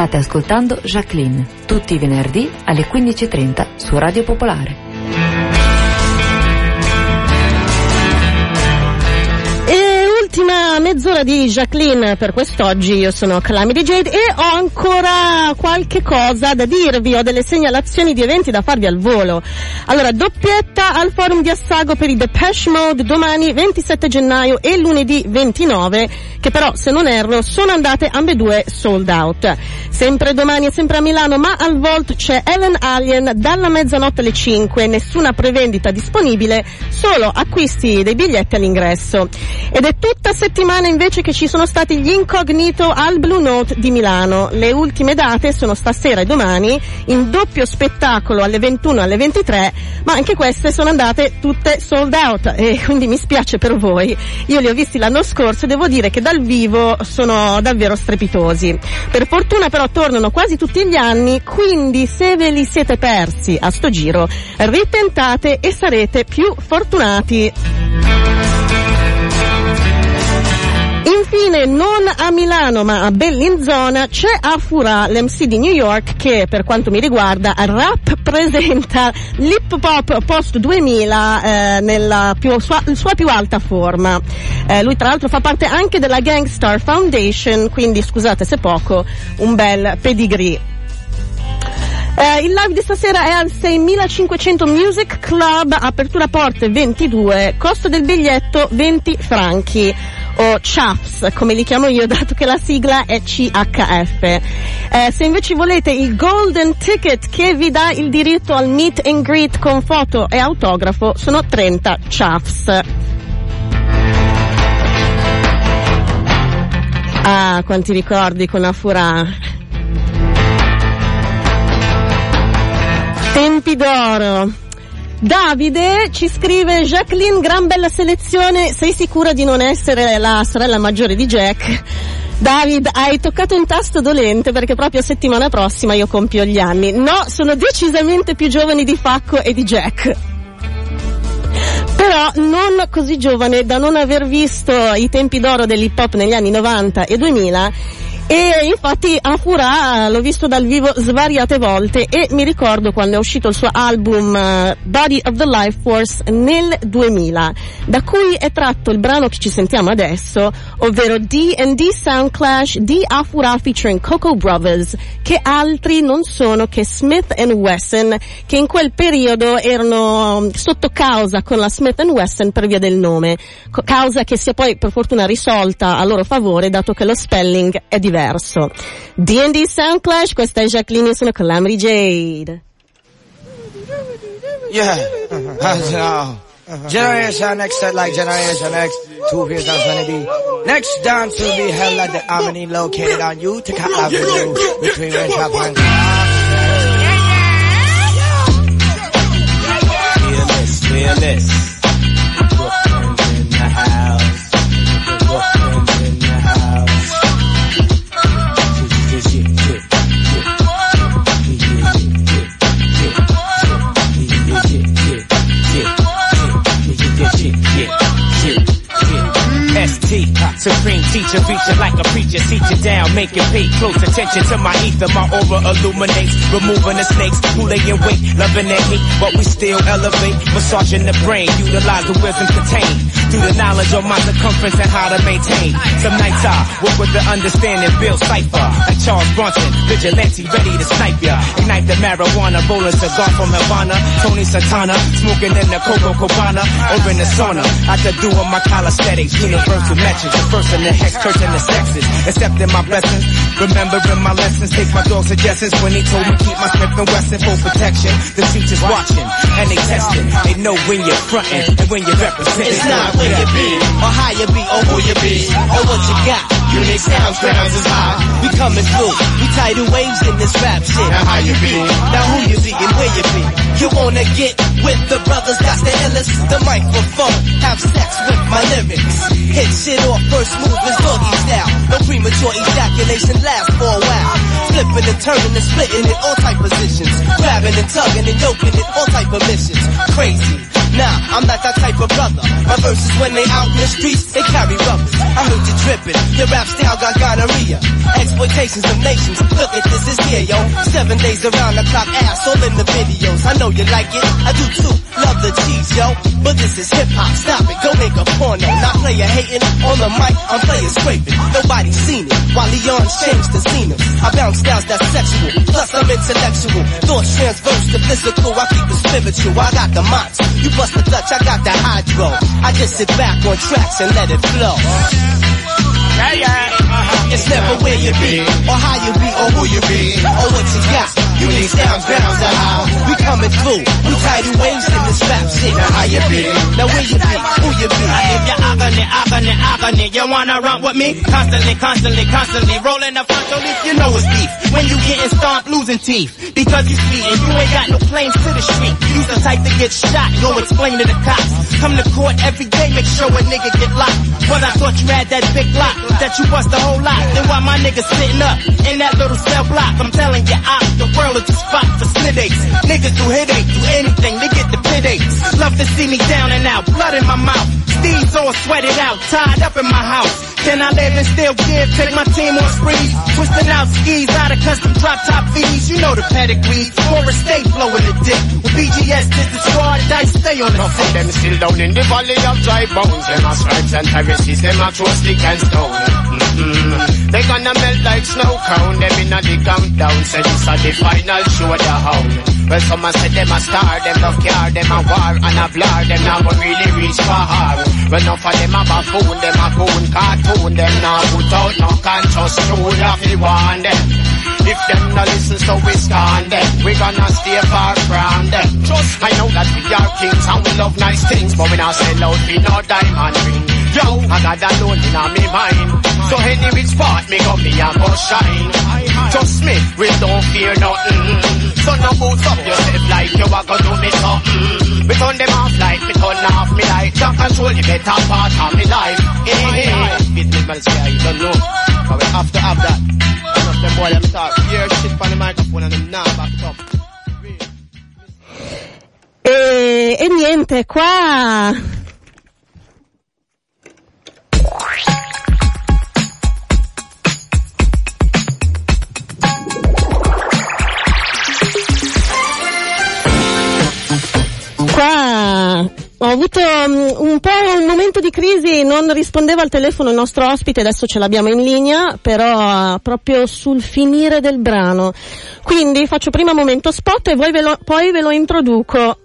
State ascoltando Jacqueline, tutti i venerdì alle 15.30 su Radio Popolare. Ultima mezz'ora di Jacqueline per quest'oggi, io sono Calamity Jade e ho ancora qualche cosa da dirvi, ho delle segnalazioni di eventi da farvi al volo. Allora, doppietta al forum di Assago per i Depeche Mode domani 27 gennaio e lunedì 29, che però se non erro sono andate ambedue sold out. Sempre domani e sempre a Milano, ma al Volt c'è Ellen Alien dalla mezzanotte alle 5, nessuna prevendita disponibile, solo acquisti dei biglietti all'ingresso. Ed è tutta settimana invece che ci sono stati gli incognito al Blue Note di Milano. Le ultime date sono stasera e domani in doppio spettacolo alle 21 e alle 23, ma anche queste sono andate tutte sold out e quindi mi spiace per voi. Io li ho visti l'anno scorso e devo dire che dal vivo sono davvero strepitosi. Per fortuna però tornano quasi tutti gli anni, quindi se ve li siete persi a sto giro, ritentate e sarete più fortunati. Infine, non a Milano ma a Bellinzona c'è Afura, l'MC di New York, che per quanto mi riguarda rappresenta l'hip hop post 2000 eh, nella più, sua, sua, più alta forma. Eh, lui tra l'altro fa parte anche della Gangstar Foundation, quindi scusate se poco, un bel pedigree. Eh, il live di stasera è al 6500 Music Club, apertura porte 22, costo del biglietto 20 franchi o CHAFS come li chiamo io dato che la sigla è CHF. Eh, se invece volete il Golden Ticket che vi dà il diritto al meet and greet con foto e autografo sono 30 CHAFS. Ah, quanti ricordi con Afura. Tempi d'oro. Davide ci scrive Jacqueline, gran bella selezione, sei sicura di non essere la sorella maggiore di Jack? David, hai toccato un tasto dolente perché proprio settimana prossima io compio gli anni. No, sono decisamente più giovane di Facco e di Jack. Però non così giovane da non aver visto i tempi d'oro dell'hip hop negli anni 90 e 2000 e infatti Afura l'ho visto dal vivo svariate volte e mi ricordo quando è uscito il suo album uh, Body of the Life Force nel 2000, da cui è tratto il brano che ci sentiamo adesso, ovvero D&D Sound Clash di Afura featuring Coco Brothers, che altri non sono che Smith Wesson, che in quel periodo erano um, sotto causa con la Smith Wesson per via del nome, causa che si è poi per fortuna risolta a loro favore dato che lo spelling è diverso diverso. D&D Sound Clash, questa è Jacqueline, sono Calamity Jade. Yeah, uh-huh. Generation X set like Generation X, two years that's gonna be. Next dance will be held at the Harmony located on Utica Avenue between Winthrop and Fearless, fearless. Down, make pay close attention to my ether. My aura illuminates, removing the snakes who lay in wait, loving and hate, but we still elevate, massaging the brain, utilize the wisdom contained through the knowledge of my circumference and how to maintain. Some nights I work with the understanding, build cipher like Charles Bronson, vigilante, ready to snipe ya. Ignite the marijuana, rolling cigar from Havana, Tony Santana, smoking in the Coco Cabana, over in the sauna, I could do doing my calisthenics, universal metrics first in the hex, church cursing the sexes, accepting my blessings, remembering my lessons, take my dog's suggestions when he told me keep my Smith and Wesson for protection. The teachers watching and they testing, they know when you're fronting and when you're representing. It's not where you be, or how you be, or who you be, or what you got. Unix sounds grounds is high. We coming through. We tidal waves in this rap shit. Now how you be? Now who you be and where you be? You wanna get with the brothers that's the illest? The microphone. Have sex with my lyrics. Hit shit off first move is doggy style. No premature ejaculation lasts for a while flipping and turning and splitting in all type positions. Grabbing and tugging and yoking in all type of missions. Crazy. Nah, I'm not that type of brother. My verses when they out in the streets, they carry rubbers. I heard you dripping, your rap style got gonorrhea. Exploitations of nations, look at this, it's here, yo. Seven days around the clock, ass all in the videos. I know you like it, I do too. Love the cheese, yo. But this is hip hop, stop it, go make a porno. Not player hating, on the mic, I'm player scraping. Nobody seen it, while Leon's changed the scene. I bounce styles that's sexual, plus I'm intellectual. Thoughts transverse to physical, I keep it spiritual. I got the mots, you bust the Dutch, I got the hydro. I just sit back on tracks and let it flow. Yeah, yeah. Uh-huh. It's never where you be, or how you be, or who you be, or what you got. Unique sounds, grounds, and how we coming through. We tidal waves in this rap shit. Now how you be? Now where you be? Who you be? I you're agony, agony, agony, you wanna run with me? Constantly, constantly, constantly, rolling the front leaf, you know it's beef. When you getting stomped, losing teeth. Because you see and you ain't got no claims to the street. You's the type to get shot, go explain to the cops. Come to court every day, make sure a nigga get locked. But I thought you had that big lock, that you bust the whole lot. Then why my niggas sitting up in that little cell block? I'm telling you, I'm the world Niggas do headache, do anything, they get the pit aches. Love to see me down and out, blood in my mouth. Steve's all sweated out, tied up in my house. Can I live and still give? Take my team on sprees. Twisting out skis out of custom drop top fees. You know the pedigree. Forest State blowing the dick. With BGS did the squad, dice stay on the sick. them still down in the valley of dry bones. Them are stripes and terraces, them are throw stick and stone. Mm-mm. They gonna melt like snow cone. Them in the countdown. Say this a the final show the hound. Well, some a say them a star, them love car, them a war and a blur, them now go really reach far. Well, enough of them a buffoon, them a goon cartoon, them now put out no conscious tune of the one them. If them no listen, so we scorn them. We gonna stay far from them. Trust I know that we are kings and we love nice things, but we not sell out for no diamond ring. Yo, I got that alone in me mind. So any which part me go, me a go shine. Trust me, we don't fear nothing. So no boots up yourself like you a go do me something. We turn them off like me turn off me light. Don't control the better part of me life. Hey, hey. Business man say I don't know. But we have to have that. Enough them boy them talk hear shit on the microphone and them now back up. E, e niente, qua Qua ho avuto mm, un po' un momento di crisi, non rispondeva al telefono il nostro ospite, adesso ce l'abbiamo in linea, però proprio sul finire del brano. Quindi faccio prima momento spot e ve lo, poi ve lo introduco.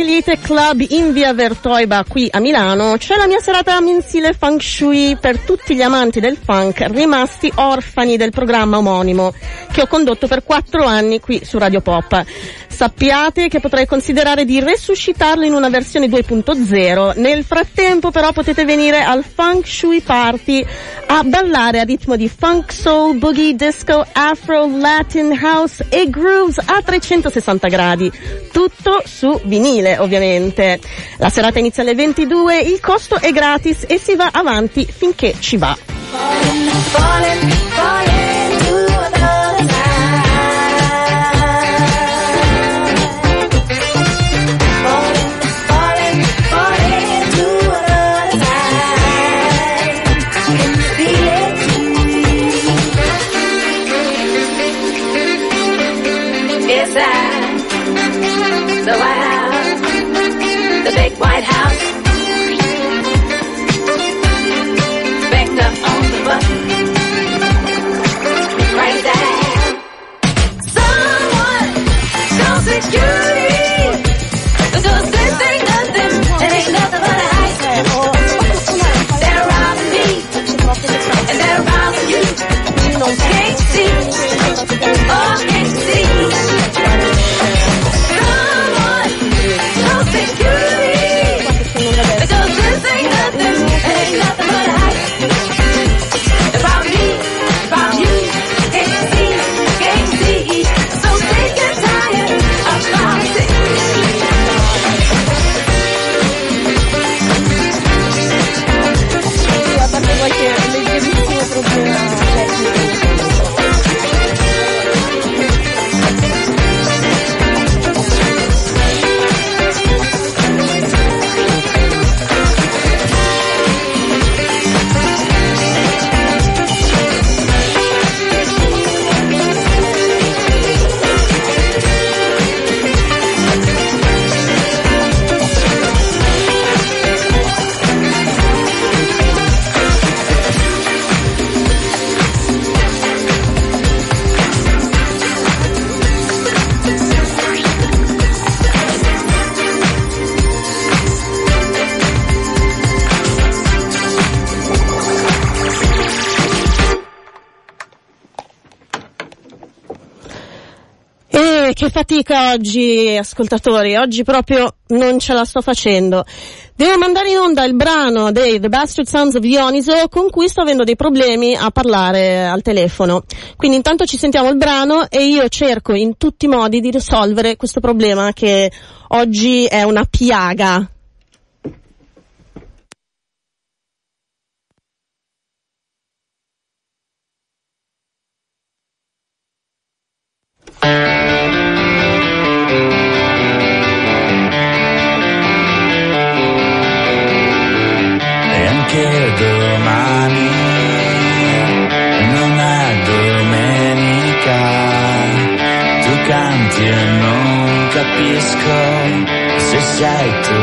Bacheliete Club in via Vertoiba qui a Milano c'è la mia serata mensile funk shui per tutti gli amanti del funk rimasti orfani del programma omonimo che ho condotto per quattro anni qui su Radio Pop. Sappiate che potrei considerare di resuscitarlo in una versione 2.0. Nel frattempo però potete venire al Funk Shui Party a ballare a ritmo di funk, soul, boogie, disco, afro, latin, house e grooves a 360 gradi. Tutto su vinile, ovviamente. La serata inizia alle 22, il costo è gratis e si va avanti finché ci va. Falling, falling, che fatica oggi, ascoltatori. Oggi proprio non ce la sto facendo. Devo mandare in onda il brano dei The Bastard Sons of Dioniso con cui sto avendo dei problemi a parlare al telefono. Quindi intanto ci sentiamo il brano e io cerco in tutti i modi di risolvere questo problema che oggi è una piaga. Se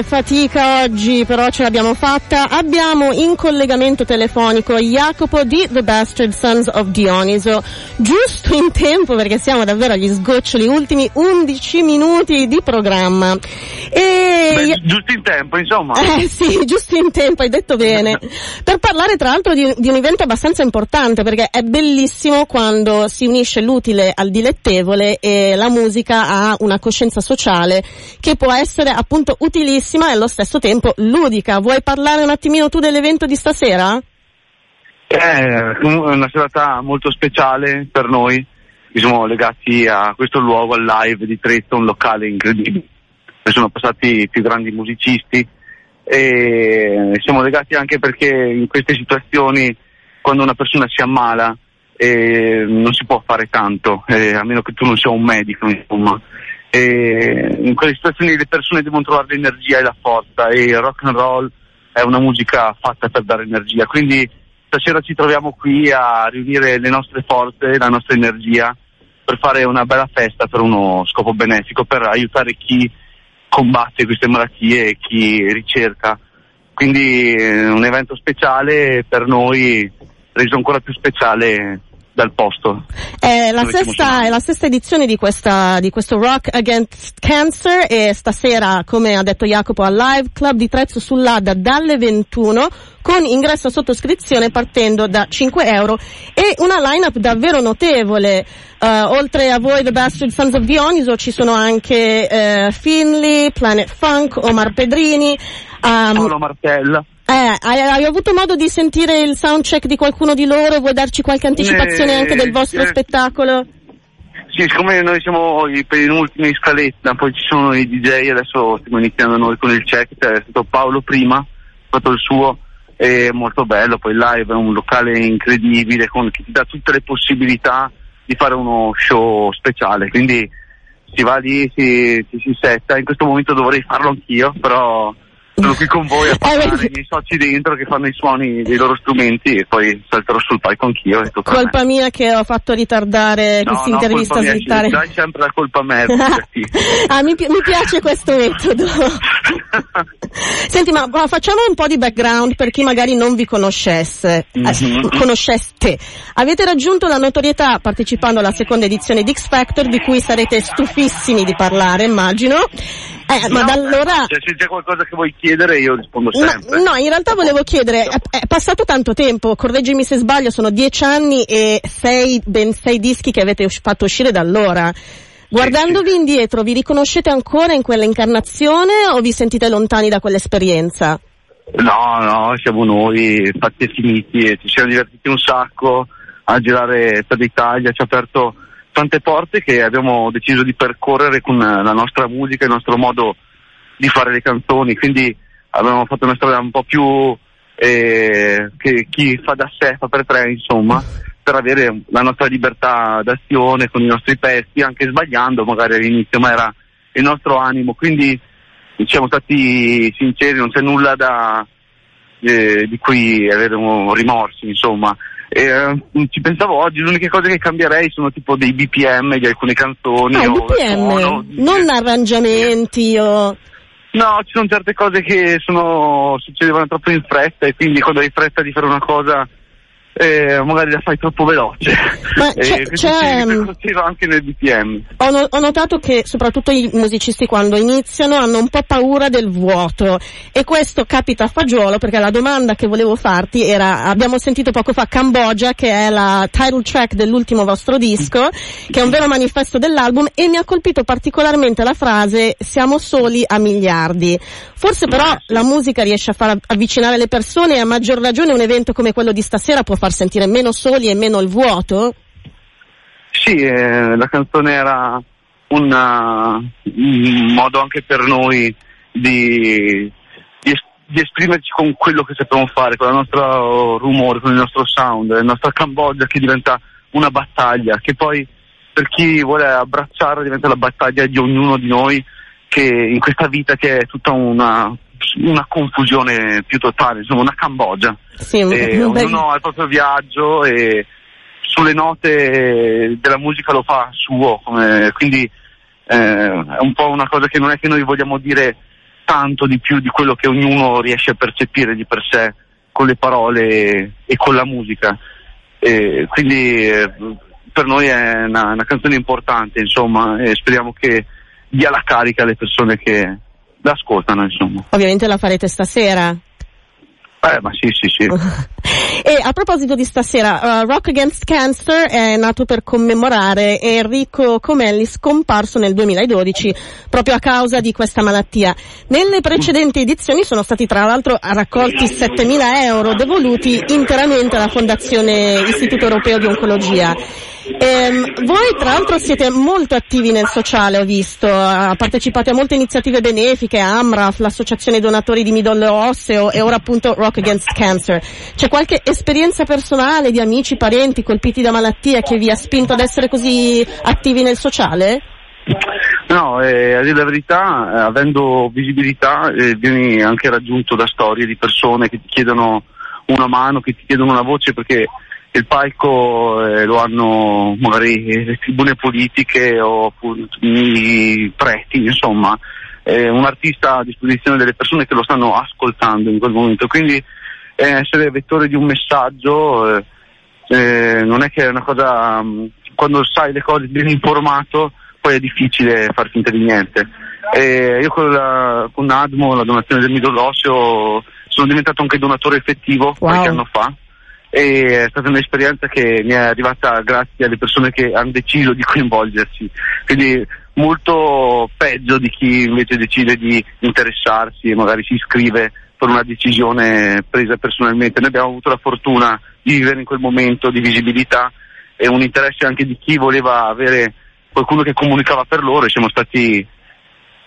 Che fatica oggi, però ce l'abbiamo fatta. Abbiamo in collegamento telefonico Jacopo di The Bastard Sons of Dioniso. Giusto in tempo perché siamo davvero agli sgoccioli, ultimi 11 minuti di programma. E Beh, giusto in tempo, insomma. eh sì, giusto in tempo, hai detto bene. per parlare tra l'altro di, di un evento abbastanza importante perché è bellissimo quando si unisce l'utile al dilettevole e la musica ha una coscienza sociale che può essere appunto utilissima e allo stesso tempo ludica. Vuoi parlare un attimino tu dell'evento di stasera? È comunque una serata molto speciale per noi, siamo legati a questo luogo, al live di Trezzo, un locale incredibile. Sono passati i più grandi musicisti e siamo legati anche perché in queste situazioni quando una persona si ammala eh, non si può fare tanto, eh, a meno che tu non sia un medico, insomma. E in quelle situazioni le persone devono trovare l'energia e la forza e il rock and roll è una musica fatta per dare energia. Quindi stasera ci troviamo qui a riunire le nostre forze, la nostra energia per fare una bella festa per uno scopo benefico, per aiutare chi combatte queste malattie e chi ricerca. Quindi eh, un evento speciale per noi, reso ancora più speciale dal posto. È la, sesta, è la sesta, edizione di, questa, di, questo Rock Against Cancer e stasera, come ha detto Jacopo, al Live Club di Trezzo sull'Adda dalle 21 con ingresso a sottoscrizione partendo da 5 euro e una line-up davvero notevole. Uh, oltre a voi, The Bastard Sons of Dioniso, ci sono anche uh, Finley, Planet Funk, Omar Pedrini. Um, Paolo Martella. Eh, hai, hai, avuto modo di sentire il soundcheck di qualcuno di loro? Vuoi darci qualche anticipazione eh, anche del vostro eh, spettacolo? Sì, siccome noi siamo i penultimi in scaletta, poi ci sono i DJ, adesso stiamo iniziando noi con il check, è stato Paolo prima, ha fatto il suo, è molto bello, poi live è un locale incredibile con, che ti dà tutte le possibilità di fare uno show speciale, quindi si va lì, si, si, si setta, in questo momento dovrei farlo anch'io, però sono qui con voi a parlare, i miei soci dentro che fanno i suoni dei loro strumenti e poi salterò sul palco anch'io. Colpa mia che ho fatto ritardare no, questa no, intervista a slittare. Dai sempre la colpa a me. ah, mi, mi, piace questo metodo. Senti, ma facciamo un po' di background per chi magari non vi conoscesse, mm-hmm. conosceste. Avete raggiunto la notorietà partecipando alla seconda edizione di X Factor di cui sarete stufissimi di parlare, immagino. Eh, no, ma da allora... Se c'è qualcosa che vuoi chiedere io rispondo sempre. No, no in realtà volevo chiedere, è, è, passato tanto tempo, correggimi se sbaglio, sono dieci anni e sei, ben sei dischi che avete fatto uscire da allora. Guardandovi indietro, vi riconoscete ancora in quella incarnazione o vi sentite lontani da quell'esperienza? No, no, siamo noi, fatti e finiti, ci siamo divertiti un sacco a girare per l'Italia, ci ha aperto tante porte che abbiamo deciso di percorrere con la nostra musica, il nostro modo di fare le canzoni, quindi abbiamo fatto una strada un po' più eh, che chi fa da sé fa per tre, insomma, per avere la nostra libertà d'azione con i nostri pezzi, anche sbagliando magari all'inizio, ma era il nostro animo, quindi siamo stati sinceri, non c'è nulla da, eh, di cui avere rimorsi, insomma. E, uh, ci pensavo oggi, le uniche cose che cambierei sono tipo dei BPM di alcune canzoni. Ah, BPM, suono, non di... arrangiamenti o... No, ci sono certe cose che sono, succedevano troppo in fretta e quindi quando hai fretta di fare una cosa eh, magari la fai troppo veloce. Ma c'è, eh, c'è um, anche nel BPM. Ho, no, ho, notato che soprattutto i musicisti quando iniziano hanno un po' paura del vuoto e questo capita a fagiolo perché la domanda che volevo farti era, abbiamo sentito poco fa Cambogia che è la title track dell'ultimo vostro disco, che è un vero manifesto dell'album e mi ha colpito particolarmente la frase siamo soli a miliardi. Forse però la musica riesce a far avvicinare le persone e a maggior ragione un evento come quello di stasera può far sentire meno soli e meno il vuoto? Sì, eh, la canzone era una, un modo anche per noi di, di, di, esprimerci con quello che sappiamo fare, con il nostro rumore, con il nostro sound, la nostra Cambogia che diventa una battaglia, che poi per chi vuole abbracciare diventa la battaglia di ognuno di noi che in questa vita che è tutta una, una confusione più totale, insomma una Cambogia. Sì, e ognuno ha il proprio viaggio e sulle note della musica lo fa suo, come, quindi eh, è un po' una cosa che non è che noi vogliamo dire tanto di più di quello che ognuno riesce a percepire di per sé con le parole e con la musica. E quindi eh, per noi è una, una canzone importante, insomma, e speriamo che dia la carica alle persone che l'ascoltano, insomma. Ovviamente la farete stasera. Eh, ma sì, sì, sì. e a proposito di stasera, uh, Rock Against Cancer è nato per commemorare Enrico Comelli scomparso nel 2012 proprio a causa di questa malattia. Nelle precedenti edizioni sono stati tra l'altro raccolti 7.000 euro devoluti interamente alla Fondazione Istituto Europeo di Oncologia. Ehm, voi tra l'altro siete molto attivi nel sociale, ho visto, partecipate a molte iniziative benefiche, AMRAF, l'Associazione Donatori di Midollo Osseo e ora appunto Rock Against Cancer. C'è qualche esperienza personale di amici, parenti colpiti da malattia che vi ha spinto ad essere così attivi nel sociale? No, eh, a dire la verità, eh, avendo visibilità, eh, vieni anche raggiunto da storie di persone che ti chiedono una mano, che ti chiedono una voce perché il palco eh, lo hanno magari le tribune politiche o i preti, insomma, eh, un artista a disposizione delle persone che lo stanno ascoltando in quel momento. Quindi eh, essere vettore di un messaggio eh, eh, non è che è una cosa, mh, quando sai le cose, vieni informato, poi è difficile far finta di niente. E io con, la, con Admo, la donazione del midollo osseo, sono diventato anche donatore effettivo Wow. qualche anno fa e è stata un'esperienza che mi è arrivata grazie alle persone che hanno deciso di coinvolgersi, quindi molto peggio di chi invece decide di interessarsi e magari si iscrive per una decisione presa personalmente. Noi abbiamo avuto la fortuna di vivere in quel momento di visibilità e un interesse anche di chi voleva avere qualcuno che comunicava per loro e siamo stati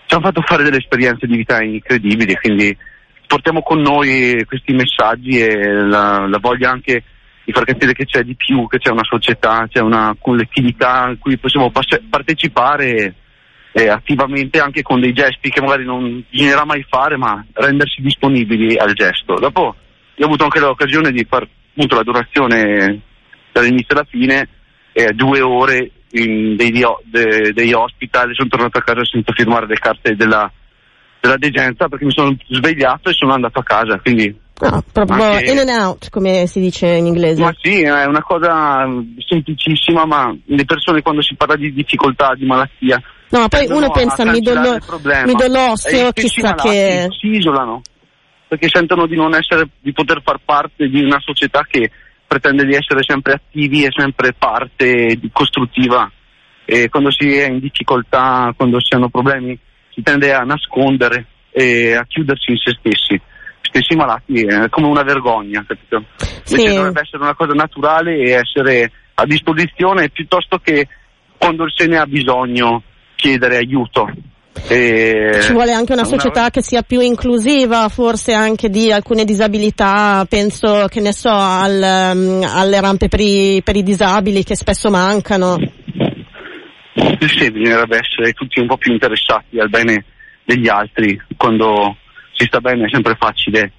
ci hanno fatto fare delle esperienze di vita incredibili, quindi portiamo con noi questi messaggi e la, la voglia anche di far capire che c'è di più, che c'è una società, c'è una collettività in cui possiamo partecipare eh, attivamente anche con dei gesti che magari non bisognerà mai fare, ma rendersi disponibili al gesto. Dopo io ho avuto anche l'occasione di fare appunto la donazione dall'inizio alla fine, eh, due ore in dei, de- degli hospital sono tornato a casa senza firmare le carte della, della degenza perché mi sono svegliato e sono andato a casa, quindi No, proprio Anche- in and out, come si dice in inglese. ma sì, è una cosa semplicissima, ma le persone quando si parla di difficoltà, di malattia, No, poi tendono uno a pensa mi problema. mi i stessi chissà che... si isolano perché sentono di non essere, di poter far parte di una società che pretende di essere sempre attivi e sempre parte costruttiva. E quando si è in difficoltà, quando si hanno problemi, si tende a nascondere e a chiudersi in se stessi. Stessi malati è come una vergogna, capito? Invece Sì. dovrebbe essere una cosa naturale e essere a disposizione piuttosto che quando se ne ha bisogno chiedere aiuto. E- Ci vuole anche una società che sia più inclusiva, forse anche di alcune disabilità, penso che ne so al, um, alle rampe per i, per i disabili che spesso mancano. Sì, sì, bisognerebbe essere tutti un po' più interessati al bene degli altri. Quando si sta bene è sempre facile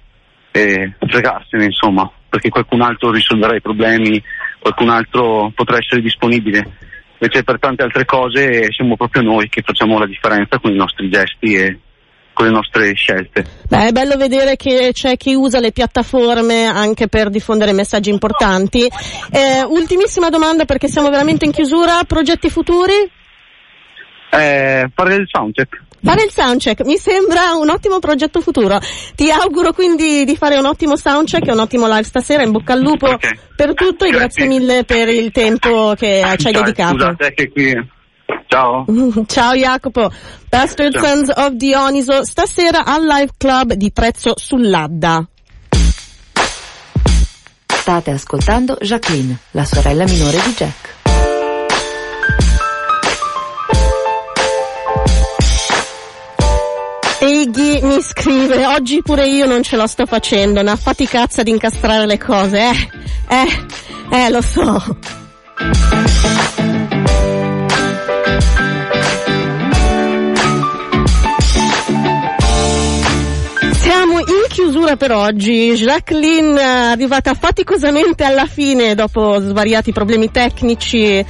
eh, fregarsene, insomma, perché qualcun altro risolverà i problemi, qualcun altro potrà essere disponibile. Invece per tante altre cose siamo proprio noi che facciamo la differenza con i nostri gesti e con le nostre scelte. Beh, è bello vedere che c'è chi usa le piattaforme anche per diffondere messaggi importanti. Eh, ultimissima domanda perché siamo veramente in chiusura. Progetti futuri? Eh, fare il soundcheck. Fare il soundcheck mi sembra un ottimo progetto futuro. Ti auguro quindi di fare un ottimo soundcheck e un ottimo live stasera. In bocca al lupo Ok. per tutto e grazie Grazie. mille per il tempo che ci hai Ciao, dedicato. Scusate che qui... Ciao. Ciao Jacopo, Bastard Ciao. Sons of Dioniso, stasera al Live Club di Prezzo sull'Adda. State ascoltando Jacqueline, la sorella minore di Jack. Eghi mi scrive, oggi pure io non ce la sto facendo, una faticazza di incastrare le cose, eh, eh, eh, lo so. Siamo in chiusura per oggi. Jacqueline è arrivata faticosamente alla fine dopo svariati problemi tecnici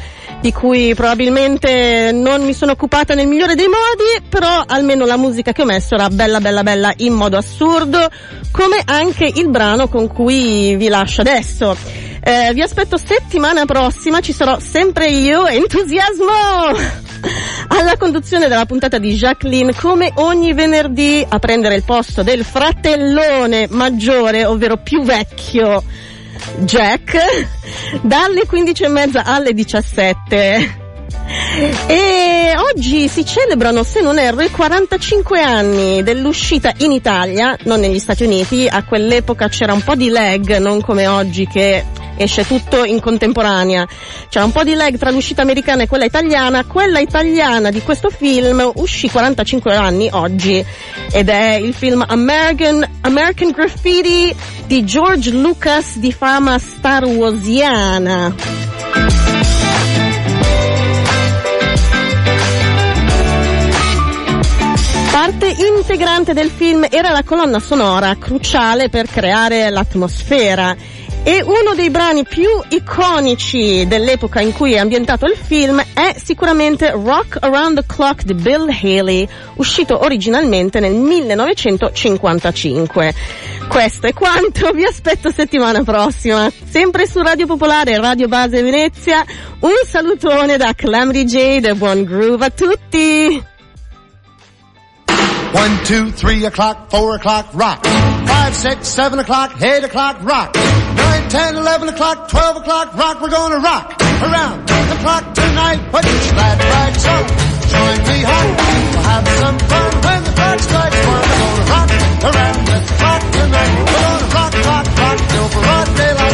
di cui probabilmente non mi sono occupata nel migliore dei modi, però almeno la musica che ho messo era bella bella bella in modo assurdo, come anche il brano con cui vi lascio adesso. Eh, vi aspetto settimana prossima, ci sarò sempre io, entusiasmo! Alla conduzione della puntata di Jacqueline, come ogni venerdì, a prendere il posto del fratellone maggiore, ovvero più vecchio, Jack, dalle 15 e mezza alle 17. E oggi si celebrano, se non erro, i 45 anni dell'uscita in Italia, non negli Stati Uniti. A quell'epoca c'era un po' di lag, non come oggi che esce tutto in contemporanea. C'era un po' di lag tra l'uscita americana e quella italiana. Quella italiana di questo film uscì 45 anni oggi ed è il film American, American Graffiti di George Lucas di fama Star Warsiana. Parte integrante del film era la colonna sonora cruciale per creare l'atmosfera e uno dei brani più iconici dell'epoca in cui è ambientato il film è sicuramente Rock Around the Clock di Bill Haley, uscito originalmente nel 1955. Questo è quanto, vi aspetto settimana prossima, sempre su Radio Popolare, Radio Base Venezia. Un salutone da Calamity Jade e buon groove a tutti! One, two, three o'clock, four o'clock, rock. Five, six, seven o'clock, eight o'clock, rock. Nine, ten, eleven o'clock, twelve o'clock, rock. We're gonna rock around the clock tonight. Put your glad rags on. Join me home. We'll have some fun when the clock strikes one. We're gonna rock around the clock tonight. We're gonna rock, rock, rock till broad daylight.